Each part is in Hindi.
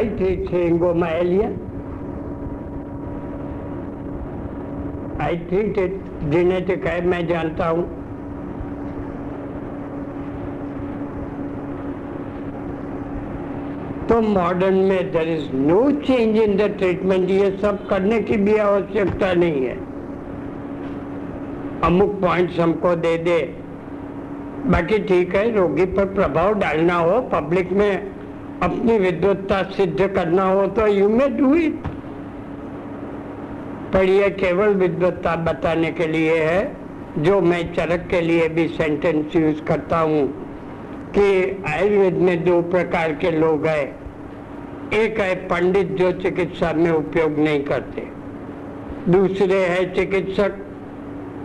Syringomyelia. I treat it genetic है मैं जानता हूँ। तो मॉडर्न में there is no change in the treatment ये सब करने की भी आवश्यकता नहीं है। अमुक पॉइंट्स हमको दे दे। बाकी ठीक है, रोगी पर प्रभाव डालना हो पब्लिक में अपनी विद्वत्ता सिद्ध करना हो तो यू मे डू इट पर यह केवल विद्वत्ता बताने के लिए है, जो मैं चरक के लिए भी सेंटेंस यूज़ करता हूँ, कि आयुर्वेद में दो प्रकार के लोग हैं। एक है पंडित जो चिकित्सा में उपयोग नहीं करते। दूसरे है चिकित्सक,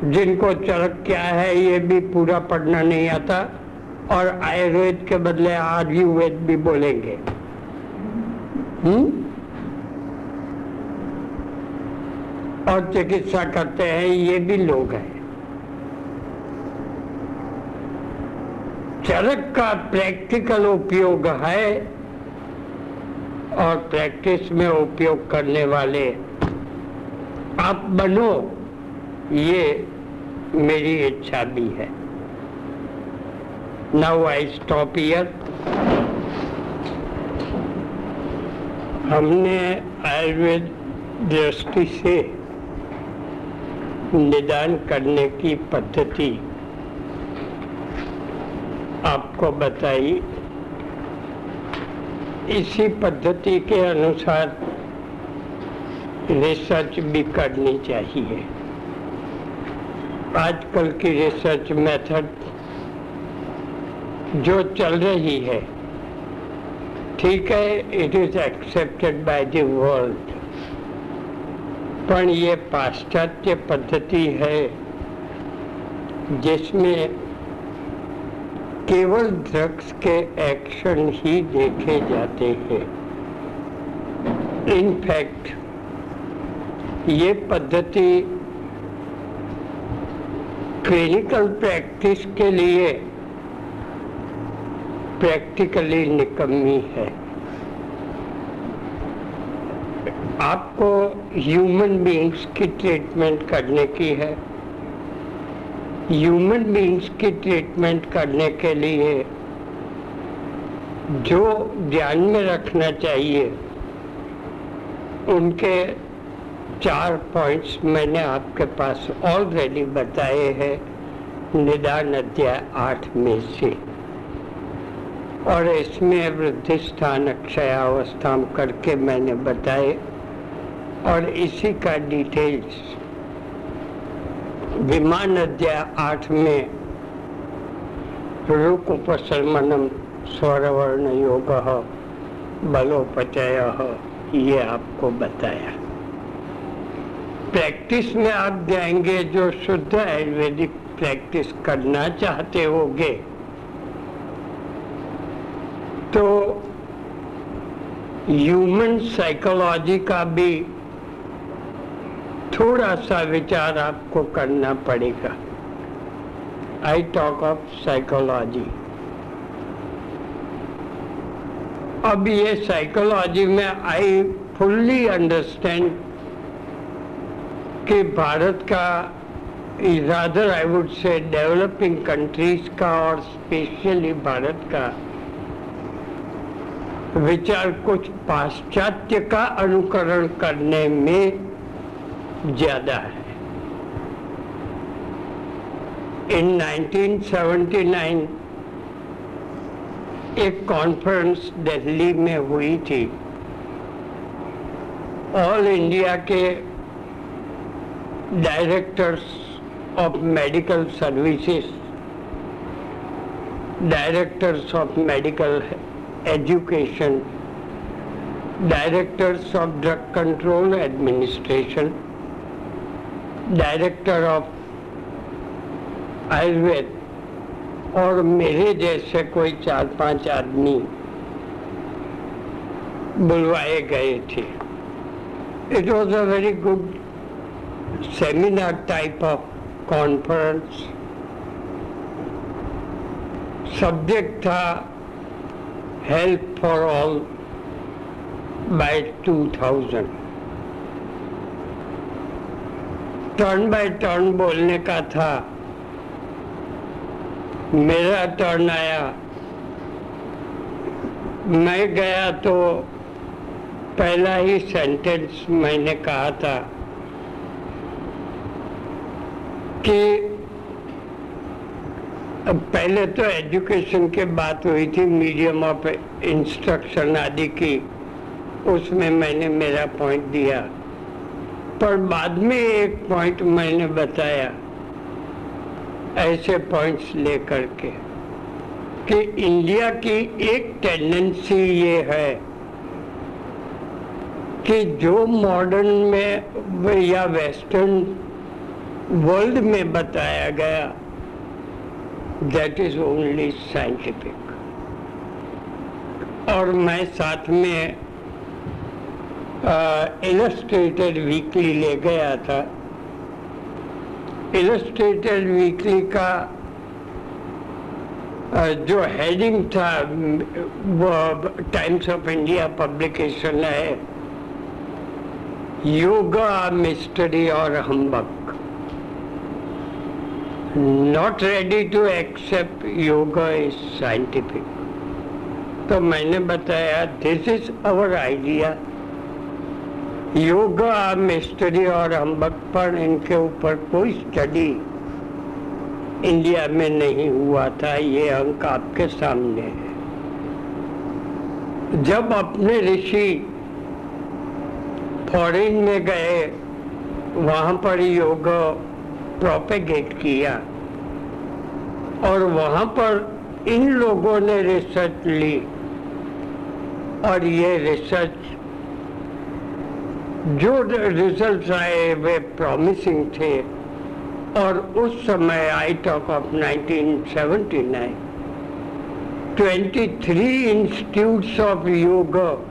जिनको चरक क्या है ये भी पूरा पढ़ना नहीं आता। और आयुर्वेद के बदले आयुर्वेद भी बोलेंगे। हुँ? और चिकित्सा करते हैं, ये भी लोग हैं। चरक का प्रैक्टिकल उपयोग है और प्रैक्टिस में उपयोग करने वाले, आप बनो, ये मेरी इच्छा भी है। नाउ आई स्टॉप ईयर हमने आयुर्वेद दृष्टि से निदान करने की पद्धति आपको बताई। इसी पद्धति के अनुसार रिसर्च भी करनी चाहिए। आजकल की रिसर्च मेथड जो चल रही है। ठीक है it is accepted by the world पर ये पाश्चात्य पद्धति है, जिसमें केवल ड्रग्स के एक्शन ही देखे जाते हैं। इनफैक्ट ये पद्धति क्लिनिकल प्रैक्टिस के लिए प्रैक्टिकली निकम्मी है। आपको ह्यूमन बीइंग्स की ट्रीटमेंट करने की है। ह्यूमन बीइंग्स की ट्रीटमेंट करने के लिए जो ध्यान में रखना चाहिए, उनके चार पॉइंट्स मैंने आपके पास ऑलरेडी बताए हैं, निदान अध्याय आठ में से। और इसमें वृद्धि स्थान अक्षयावस्था करके मैंने बताए और इसी का डिटेल्स विमान अध्याय आठ में रूप उपसर्मनम स्वरवर्ण योग बलोपचय, ये आपको बताया। प्रैक्टिस में आप जाएँगे जो शुद्ध आयुर्वेदिक प्रैक्टिस करना चाहते होगे तो ह्यूमन साइकोलॉजी का भी थोड़ा सा विचार आपको करना पड़ेगा। आई टॉक ऑफ़ साइकोलॉजी अब ये साइकोलॉजी में आई फुल्ली अंडरस्टैंड कि भारत का rather I would say developing countries का और स्पेशली भारत का विचार कुछ पाश्चात्य का अनुकरण करने में ज़्यादा है। इन 1979 एक कॉन्फ्रेंस दिल्ली में हुई थी। ऑल इंडिया के directors of medical services directors of medical education directors of drug control administration director of Ayurveda और मेरे जैसे कोई चार पाँच आदमी बुलवाए गए थे। It was a very good seminar type of conference subject था help for all by 2000 turn by turn बोलने का था। मेरा टर्न आया। मैं गया तो पहला ही सेंटेंस मैंने कहा था कि पहले तो एजुकेशन के बात हुई थी मीडियम ऑफ़ इंस्ट्रक्शन आदि की। उसमें मैंने मेरा पॉइंट दिया। पर बाद में एक पॉइंट मैंने बताया, ऐसे पॉइंट्स लेकर के, कि इंडिया की एक टेंडेंसी ये है कि जो मॉडर्न में या वेस्टर्न वर्ल्ड में बताया गया दैट इज़ ओनली साइंटिफिक और मैं साथ में इलस्ट्रेटेड वीकली ले गया था। इलस्ट्रेटेड वीकली का जो हेडिंग था, वो टाइम्स ऑफ़ इंडिया पब्लिकेशन है। योगा मिस्टरी और हम humbug not ready to accept yoga is scientific तो मैंने बताया this is our idea yoga mystery और हम्बक पर इनके ऊपर कोई स्टडी इंडिया में नहीं हुआ था। ये अंक आपके सामने है। जब अपने ऋषि फॉरेन में गए, वहाँ पर योग प्रोपेगेट किया। और वहाँ पर इन लोगों ने रिसर्च ली। और ये रिसर्च जो रिज़ल्ट आए, वे प्रॉमिसिंग थे। और उस समय I talk of 1979 23 institutes of yoga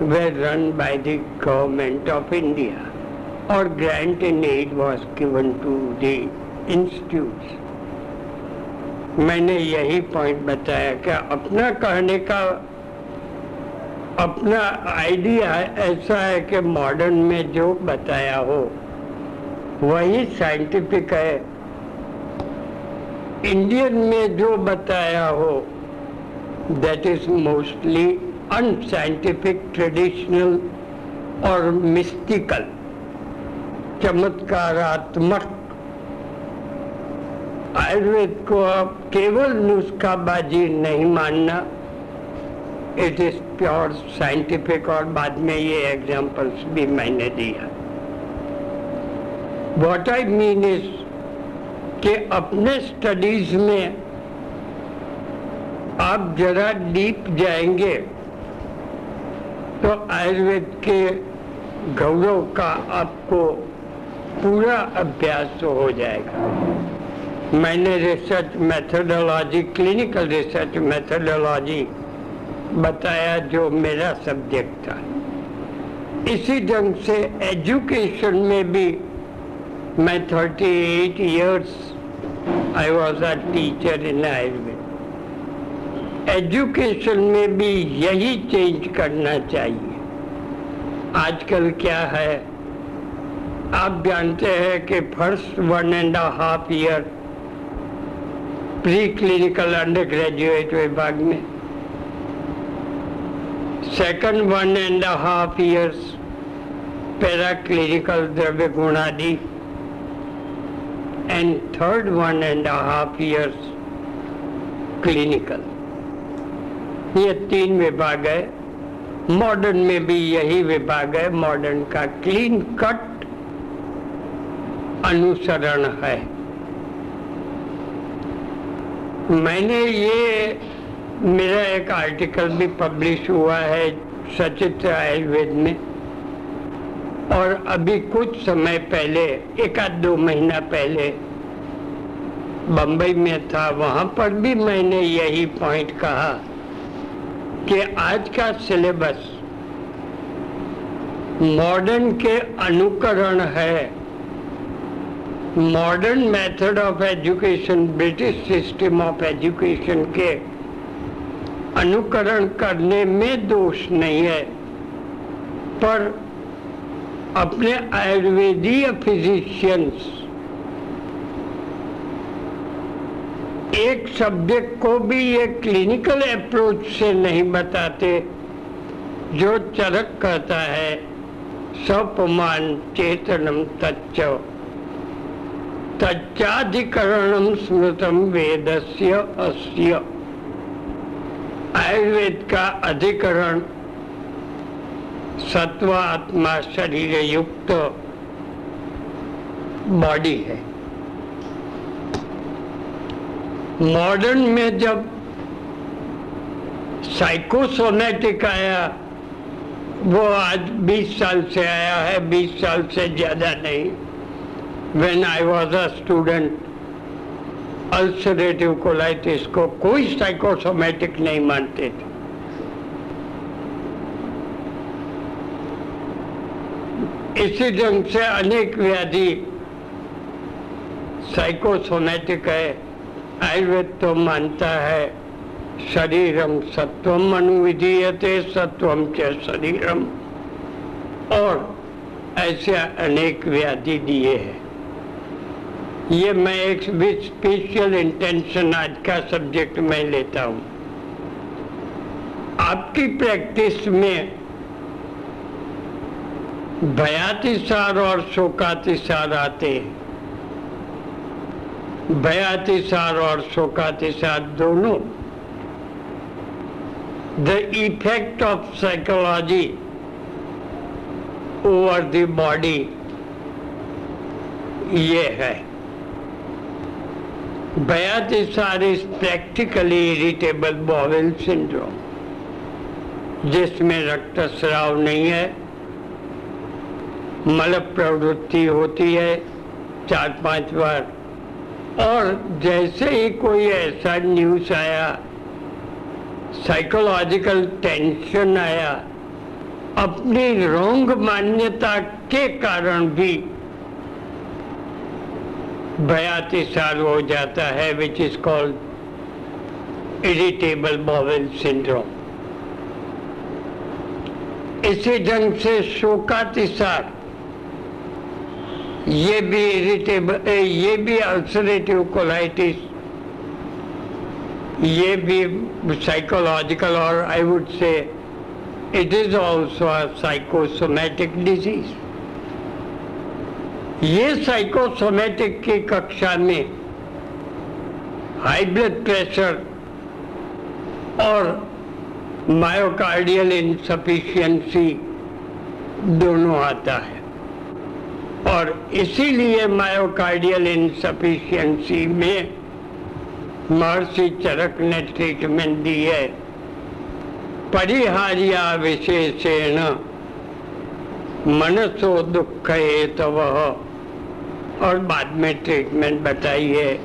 were run by the government of India or grant and aid was given to the institutes. मैंने यही पॉइंट बताया कि अपना कहने का, अपना आइडिया ऐसा है कि मॉडर्न में जो बताया हो, वही साइंटिफिक है इंडियन में जो बताया हो that is mostly unscientific traditional और मिस्टिकल चमत्कारात्मक। आयुर्वेद को अब केवल नुस्खाबाजी नहीं मानना। इट इज़ प्योर साइंटिफिक और बाद में ये एग्जांपल्स भी मैंने दिया। व्हाट आई मीन इज़ कि अपने स्टडीज़ में आप जरा डीप जाएँगे तो आयुर्वेद के गौरव का आपको पूरा अभ्यास तो हो जाएगा। मैंने research methodology clinical research methodology बताया जो मेरा सब्जेक्ट था। इसी ढंग से एजुकेशन में भी मैं 38 years I was a teacher in Ayurveda education में भी यही चेंज करना चाहिए। आजकल क्या है? आप जानते हैं कि first one and half year pre clinical under graduate विभाग में। Second one and half years para clinical द्रव्य गुणादि and third one and half years clinical ये तीन विभाग है। मॉडर्न में भी यही विभाग है। मॉडर्न का क्लीन कट अनुसरण है। मैंने ये मेरा एक आर्टिकल भी पब्लिश हुआ है सचित्र आयुर्वेद में। और अभी कुछ समय पहले, एक आध दो महीना पहले बम्बई में था, वहाँ पर भी मैंने यही पॉइंट कहा कि आज का सिलेबस मॉडर्न के अनुकरण है। Modern method of education British system of education के अनुकरण करने में दोष नहीं है। पर अपने आयुर्वेदीय फिजिशियंस एक सब्जेक्ट को भी ये क्लिनिकल अप्रोच से नहीं बताते, जो चरक कहता है, सपमान चेतनम तच्च। तच्चाधिकरणम स्मृतम अस्य। आयुर्वेद का अधिकरण सत्व आत्मा शरीर युक्त बॉडी है। मॉडर्न में जब साइकोसोनेटिक आया, वो आज 20 साल से आया है 20 साल से ज़्यादा नहीं। When I was a student ulcerative colitis को कोई साइकोसोमेटिक नहीं मानते थे। इसी ढंग से अनेक व्याधि साइकोसोमेटिक है। आयुर्वेद तो मानता है, शरीरम सत्वम अनुविधीयते, सत्वम च शरीरम। और ऐसे अनेक व्याधि दिए हैं। ये मैं एक स्पेशल इंटेंशन आज का सब्जेक्ट में लेता हूँ। आपकी प्रैक्टिस में भयातिसार और शोकातिसार आते हैं। भयातिसार और शोकातिसार दोनों। The effect of psychology over the body ये है। भयातिसार is practically irritable bowel syndrome जिसमें रक्तस्राव नहीं है मल प्रवृत्ति होती है चार पाँच बार। और जैसे ही कोई ऐसा न्यूज़ आया साइकोलॉजिकल टेंशन आया, अपनी रोंग मान्यता के कारण भी भयातिसार हो जाता है which is called irritable bowel syndrome इसी ढंग से शोकातिसार ये भी इरिटेबल ये भी अल्सरेटिव कोलाइटिस ये भी साइकोलॉजिकल और I would say it is also psychosomatic disease ये साइकोसोमेटिक की कक्षा में हाई ब्लड प्रेशर और मायोकार्डियल इनसफिशियंसी दोनों आता है। और इसीलिए मायोकार्डियल इनसफिशियंसी में महर्षि चरक ने ट्रीटमेंट दी है। परिहारिया विशेषेण मनसो दुख हेतव और बाद में ट्रीटमेंट बताइए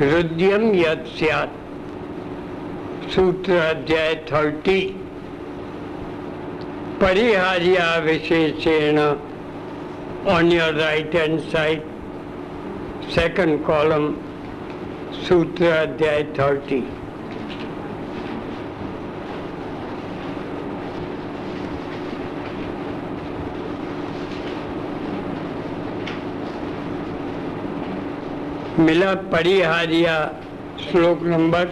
रुद्यम सूत्र अध्याय थर्टी। परिहार्या विशेषण on your right hand side second column सूत्र अध्याय थर्टी। मिला परिहारिया श्लोक नंबर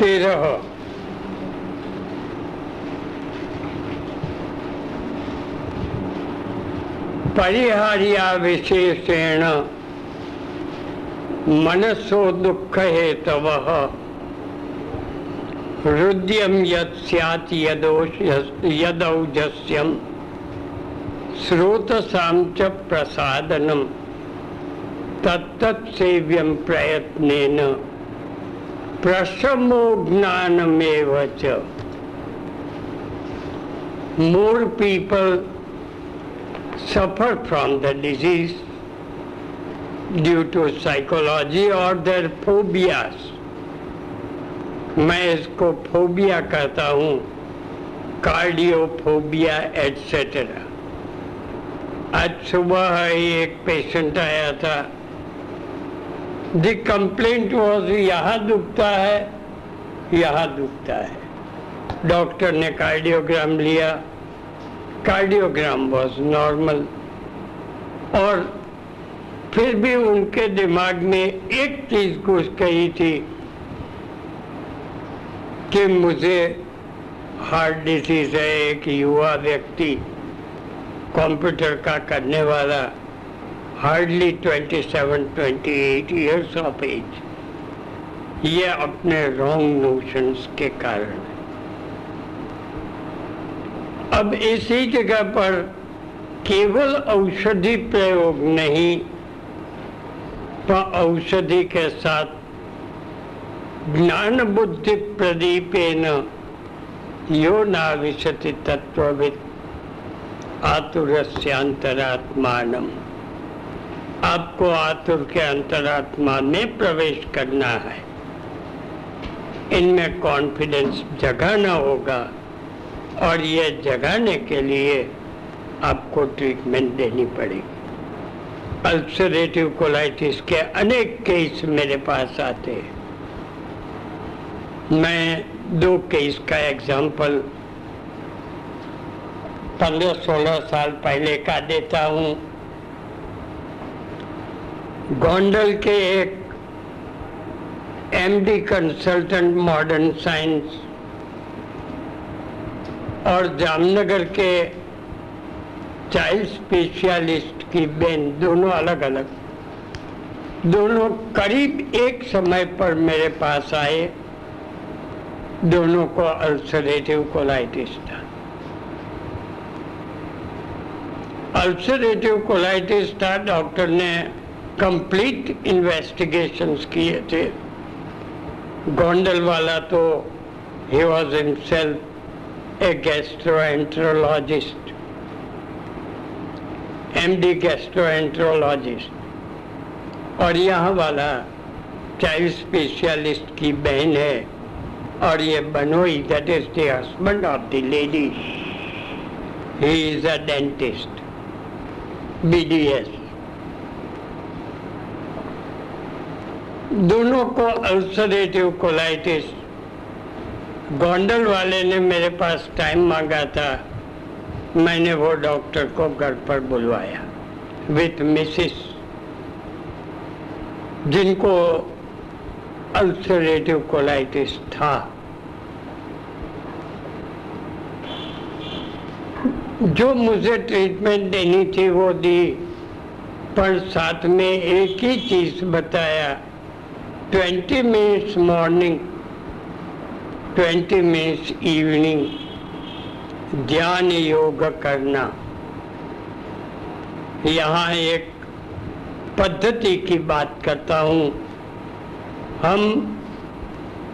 तेरह। परिहारिया विशेषेण मनसो दुख हेतव हृदय यद यदौजस्यम। श्रोतसाम च प्रसादनम तत्तत्सेव्यम प्रयत्नेन। प्रशमो ज्ञानमेव च। More people suffer from the disease due to psychology or their phobias. मैं इसको फोबिया कहता हूँ। कार्डियोफोबिया एटसेट्रा आज सुबह ही एक पेशेंट आया था। द कंप्लेंट वॉज़ यहाँ दुखता है, यहाँ दुखता है। डॉक्टर ने कार्डियोग्राम लिया। कार्डियोग्राम वॉज़ नॉर्मल और फिर भी उनके दिमाग में एक चीज़ घुस गई थी कि मुझे हार्ट डिसीज है, एक युवा व्यक्ति। कंप्यूटर का करने वाला हार्डली 27, 28 इयर्स ऑफ़ एज ये अपने रॉन्ग नोशंस के कारण अब इसी जगह पर केवल औषधि प्रयोग नहीं पर औषधि के साथ ज्ञान बुद्धि प्रदीपेन यो नाविशति तत्वविद आतुरस्यांतरात्मानम आपको आतुर के अंतरात्मा में प्रवेश करना है। इनमें कॉन्फिडेंस जगाना होगा और ये जगाने के लिए आपको ट्रीटमेंट देनी पड़ेगी। अल्सरेटिव कोलाइटिस के अनेक केस मेरे पास आते हैं। मैं दो केस का एग्जांपल पंद्रह सोलह साल पहले का देता हूँ। गोंडल के एक एमडी कंसल्टेंट मॉडर्न साइंस और जामनगर के चाइल्ड स्पेशलिस्ट की बेन दोनों अलग अलग दोनों करीब एक समय पर मेरे पास आए। दोनों को अल्सरेटिव कोलाइटिस था। अल्सरेटिव कोलाइटिस था डॉक्टर ने कंप्लीट इन्वेस्टिगेशंस किए थे। गोंडल वाला तो he was himself a gastroenterologist MD gastroenterologist और यहाँ वाला चाइल्ड स्पेशलिस्ट की बहन है, और ये बनोई that is the husband of the lady he is a dentist BDS दोनों को अल्सरेटिव कोलाइटिस गोंडल वाले ने मेरे पास टाइम मांगा था। मैंने वो डॉक्टर को घर पर बुलवाया विथ मिसिस जिनको अल्सरेटिव कोलाइटिस था। जो मुझे ट्रीटमेंट देनी थी, वो दी। पर साथ में एक ही चीज़ बताया। 20 मिनट्स मॉर्निंग 20 मिनट्स इवनिंग ध्यान योग करना। यहाँ एक पद्धति की बात करता हूँ। हम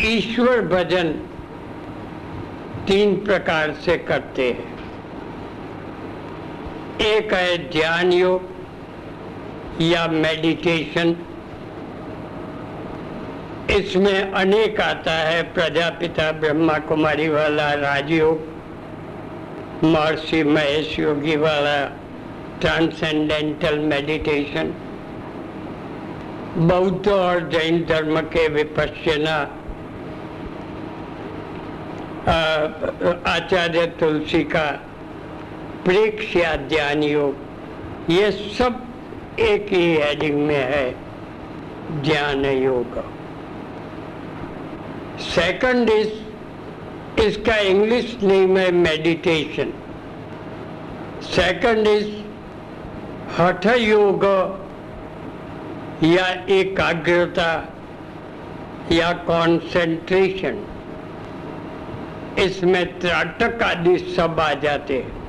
ईश्वर भजन तीन प्रकार से करते हैं। एक है ध्यान योग या मेडिटेशन इसमें अनेक आता है, प्रजापिता ब्रह्मा कुमारी वाला राजयोग महर्षि महेश योगी वाला ट्रांसेंडेंटल मेडिटेशन बौद्ध और जैन धर्म के विपश्यना आचार्य तुलसी का प्रेक्ष्या ध्यान योग ये सब एक ही हेडिंग में है ज्ञान योग सेकंड इज़ इसका इंग्लिश नेम है मेडिटेशन सेकंड इज़ हठ योग या एकाग्रता या कंसंट्रेशन इसमें त्राटक आदि सब आ जाते ये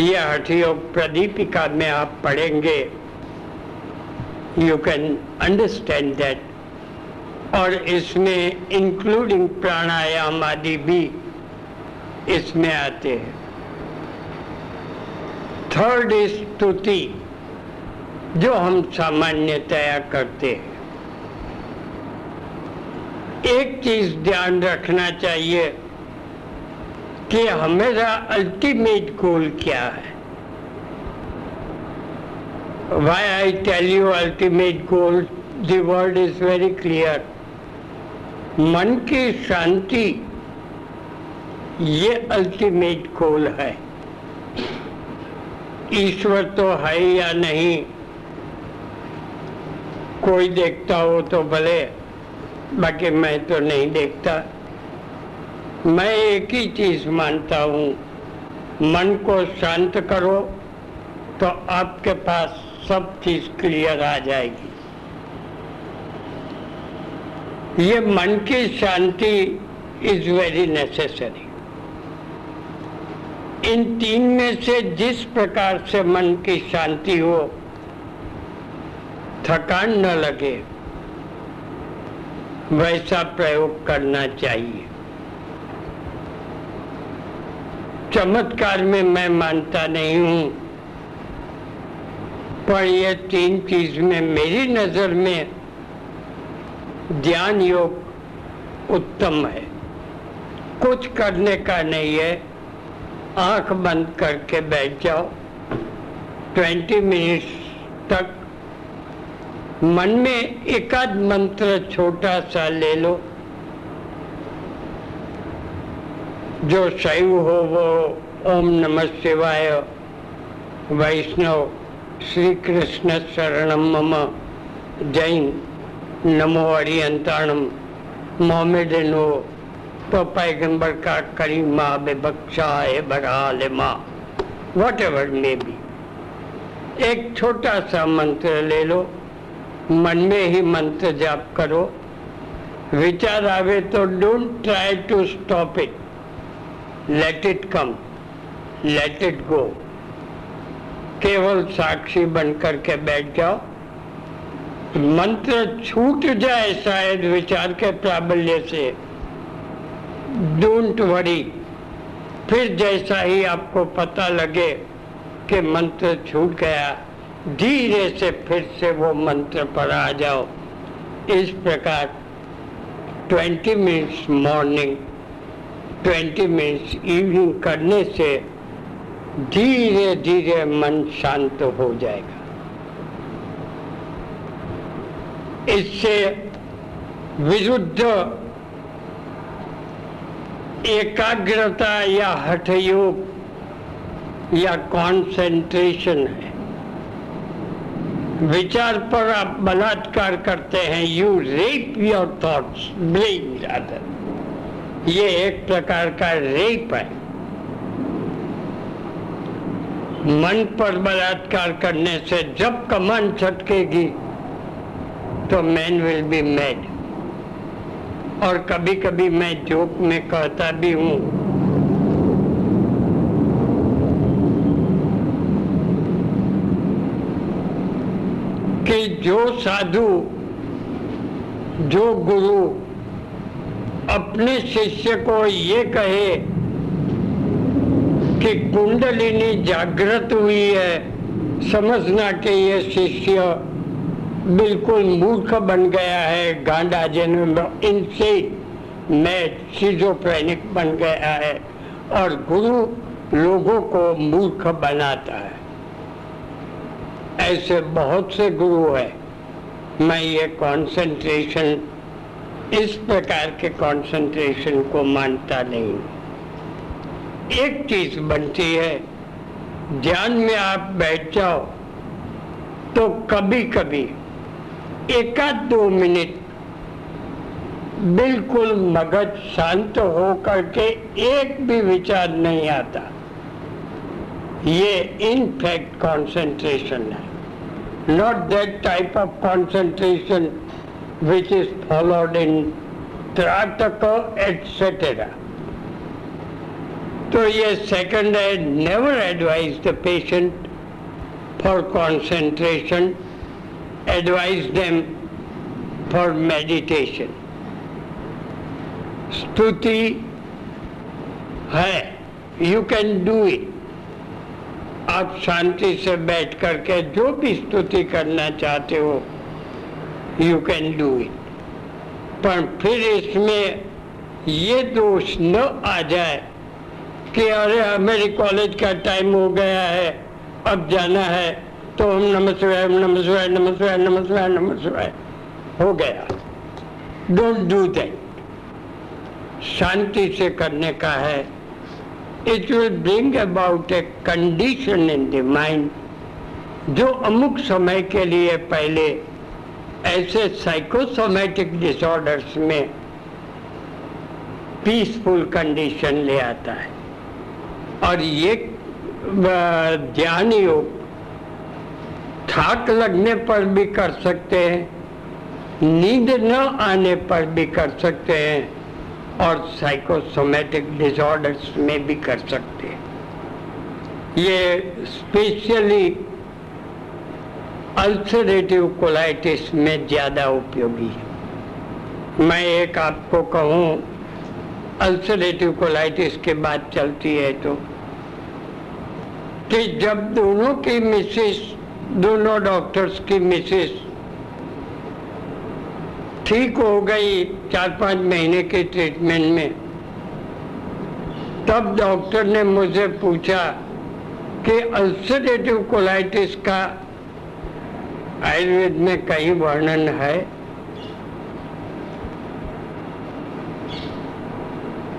हठ योग प्रदीपिका में आप पढ़ेंगे। यू कैन अंडरस्टैंड दैट और इसमें इंक्लूडिंग प्राणायाम आदि भी इसमें आते हैं। थर्ड इज़ स्तुति जो हम सामान्यतया करते हैं। एक चीज़ ध्यान रखना चाहिए कि हमेरा अल्टीमेट गोल क्या है? Why I tell you ultimate goal the word is very clear मन की शांति, ये अल्टीमेट गोल है। ईश्वर तो है या नहीं? कोई देखता हो तो भले बाकी मैं तो नहीं देखता। मैं एक ही चीज़ मानता हूँ, मन को शांत करो तो आपके पास सब चीज़ क्लियर आ जाएगी। ये मन की शांति इज़ वेरी नेसेसरी इन तीन में से जिस प्रकार से मन की शांति हो, थकान न लगे, वैसा प्रयोग करना चाहिए। चमत्कार में मैं मानता नहीं हूँ। पर ये तीन चीज़ में मेरी नज़र में ध्यान योग उत्तम है। कुछ करने का नहीं है। आँख बंद करके बैठ जाओ। 20 मिनट्स तक मन में एकाध मंत्र छोटा सा ले लो। जो शैव हो, वो ओम नमः शिवाय। वैष्णव श्री कृष्ण शरण मम। जैन नमो अरियंताणम मोहम्मदन हो तो पैगंबर का करीमा बेबक्षा है बराल माँ। वट एवर में भी एक छोटा सा मंत्र ले लो। मन में ही मंत्र जाप करो। विचार आवे तो don't try to stop it let it come let it go केवल साक्षी बन करके बैठ जाओ। मंत्र छूट जाए शायद विचार के प्राबल्य से। डोंट वरी फिर जैसा ही आपको पता लगे कि मंत्र छूट गया, धीरे से फिर से वो मंत्र पर आ जाओ। इस प्रकार 20 मिनट्स मॉर्निंग 20 मिनट्स इवनिंग करने से धीरे धीरे मन शांत हो जाएगा। इससे विरुद्ध एकाग्रता या हठयोग या कंसंट्रेशन है। विचार पर आप बलात्कार करते हैं। You rape your thoughts brain जादर ये एक प्रकार का रेप है। मन पर बलात्कार करने से जब कमान छटकेगी तो मैन विल बी मेड और कभी कभी मैं जोक में कहता भी हूँ, कि जो साधु, जो गुरु अपने शिष्य को ये कहे कि कुंडलिनी जागृत हुई है। समझना कि ये शिष्य बिल्कुल मूर्ख बन गया है। गांडा जन इनसे मैं सिजोप्रेनिक बन गया है और गुरु लोगों को मूर्ख बनाता है। ऐसे बहुत से गुरु है। मैं ये कंसंट्रेशन इस प्रकार के कंसंट्रेशन को मानता नहीं। एक चीज़ बनती है, ध्यान में आप बैठ जाओ तो कभी कभी एकाध दो मिनट बिल्कुल मगज शांत हो करके एक भी विचार नहीं आता। ये इनफैक्ट कंसंट्रेशन है। Not that type of concentration which is followed in त्राटक etcetera तो ये सेकंड है never advise the patient for concentration advise them for meditation. स्तुति है यू कैन डू इट आप शांति से बैठ करके जो भी स्तुति करना चाहते हो यू कैन डू इट पर फिर इसमें ये दोष न आ जाए कि अरे मेरी कॉलेज का टाइम हो गया है, अब जाना है तो हम नम शिवाय नम शिवाय नम शिवाय नम शिवाय नम शिवाय हो गया। डोंट डू दैट शांति से करने का है। It will bring about a condition in the mind जो अमुक समय के लिए पहले ऐसे साइकोसोमेटिक डिसऑर्डर्स में पीसफुल कंडीशन ले आता है। और ये ध्यान योग थाक लगने पर भी कर सकते हैं, नींद न आने पर भी कर सकते हैं, और साइकोसोमेटिक डिसऑर्डर्स में भी कर सकते हैं। ये स्पेशली अल्सरेटिव कोलाइटिस में ज़्यादा उपयोगी है। मैं एक आपको कहूँ अल्सरेटिव कोलाइटिस के बाद चलती है तो कि जब दोनों की मिसेस दोनों डॉक्टर्स की मिसेस ठीक हो गई चार पाँच महीने के ट्रीटमेंट में, तब डॉक्टर ने मुझे पूछा कि अल्सरेटिव कोलाइटिस का आयुर्वेद में कई वर्णन है।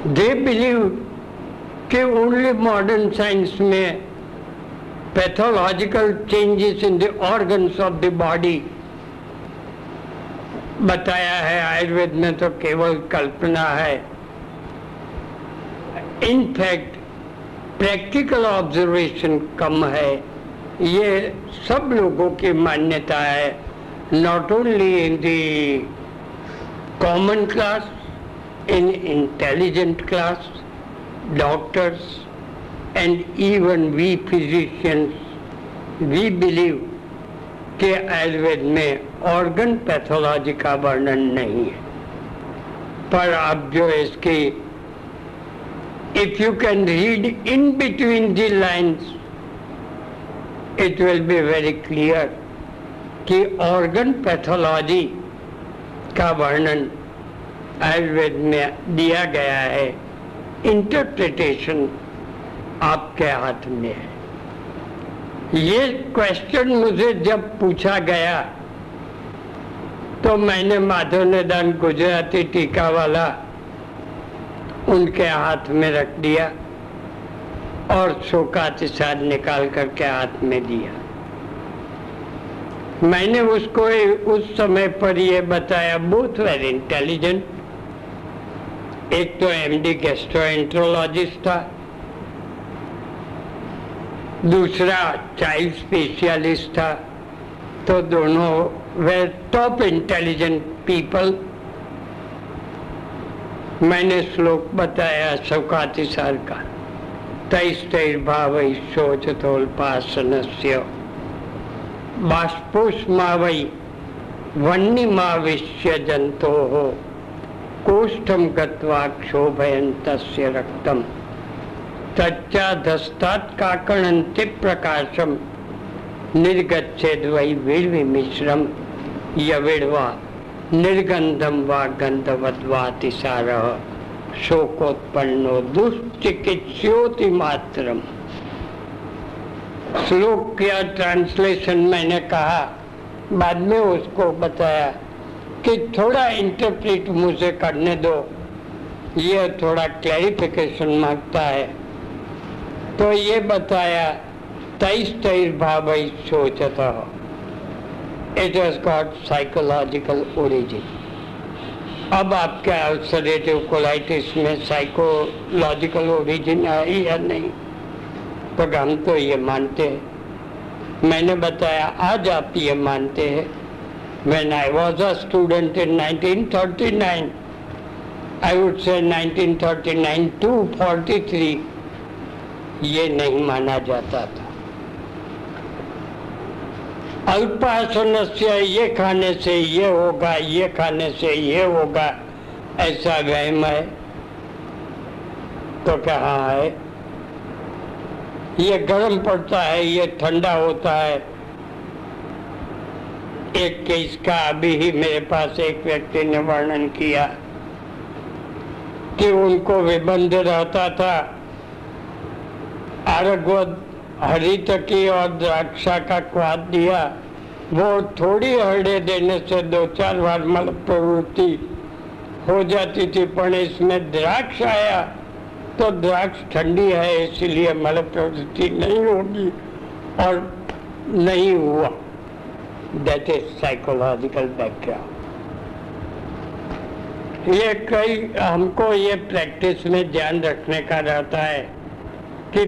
दे बिलीव कि ओनली मॉडर्न साइंस में pathological changes in the organs of the body बताया है। आयुर्वेद में तो केवल कल्पना है। इनफैक्ट प्रैक्टिकल ऑब्जर्वेशन कम है। ये सब लोगों की मान्यता है। Not only in the common class in intelligent class, doctors, and even we physicians, we believe कि आयुर्वेद में ऑर्गन पैथोलॉजी का वर्णन नहीं है। पर अब जो इसकी if you can read in between the lines it will be very clear कि ऑर्गन पैथोलॉजी का वर्णन आयुर्वेद में दिया गया है। इंटरप्रिटेशन आपके हाथ में है। ये क्वेश्चन मुझे जब पूछा गया तो मैंने माधव निदान गुजराती टीका वाला उनके हाथ में रख दिया। और शोकातिसार निकाल करके हाथ में दिया। मैंने उसको उस समय पर ये बताया बोथ वेरी इंटेलिजेंट एक तो एमडी गैस्ट्रोएंट्रोलॉजिस्ट था। दूसरा चाइल्ड स्पेशलिस्ट था। तो दोनों वे टॉप इंटेलिजेंट पीपल मैंने श्लोक बताया सौकातिसार का। तैस्तैर्भाव शोचतोल्पासन बाष्पोष्मावई वन्यमाविश्य जंतो हो कोष्ठम गत्वा क्षोभयन्तस्य रक्तम। तच्चाधस्तात् काकणन्ति प्रकाशम निर्गच्छेद वै वीर्विमिश्रम। यविड्वा निर्गंधम वा गंधवद्वातिसार शोकोत्पन्नो दुष्चिकित्स्योति मात्रम श्लोक का ट्रांसलेशन मैंने कहा, बाद में उसको बताया कि थोड़ा इंटरप्रेट मुझे करने दो। ये थोड़ा क्लैरिफिकेशन माँगता है। तो ये बताया तेईस तेईस भाव सोचता हो it has got psychological origin अब आपके अल्सरेटिव कोलाइटिस में साइकोलॉजिकल ओरिजिन आई या नहीं? तो हम तो ये मानते हैं। मैंने बताया आज आप ये मानते हैं। When I was a student in 1939, I would say 1939 to 43, ये नहीं माना जाता था। अल्पासन से ये खाने से ये होगा, ये खाने से ये होगा। ऐसा वहम है? तो क्या है ये गर्म पड़ता है, ये ठंडा होता है। एक केस का अभी ही मेरे पास एक व्यक्ति ने वर्णन किया कि उनको विबंध रहता था। आरगवद हरी तकी और द्राक्षा का स्वाद दिया। वो थोड़ी हरड़े देने से दो चार बार मल प्रवृत्ति हो जाती थी, पर इसमें द्राक्ष आया। तो द्राक्ष ठंडी है, इसलिए मल प्रवृत्ति नहीं होगी और नहीं हुआ। दैट इज़ साइकोलॉजिकल बैकग्राउंड ये कई, हमको ये प्रैक्टिस में ध्यान रखने का रहता है कि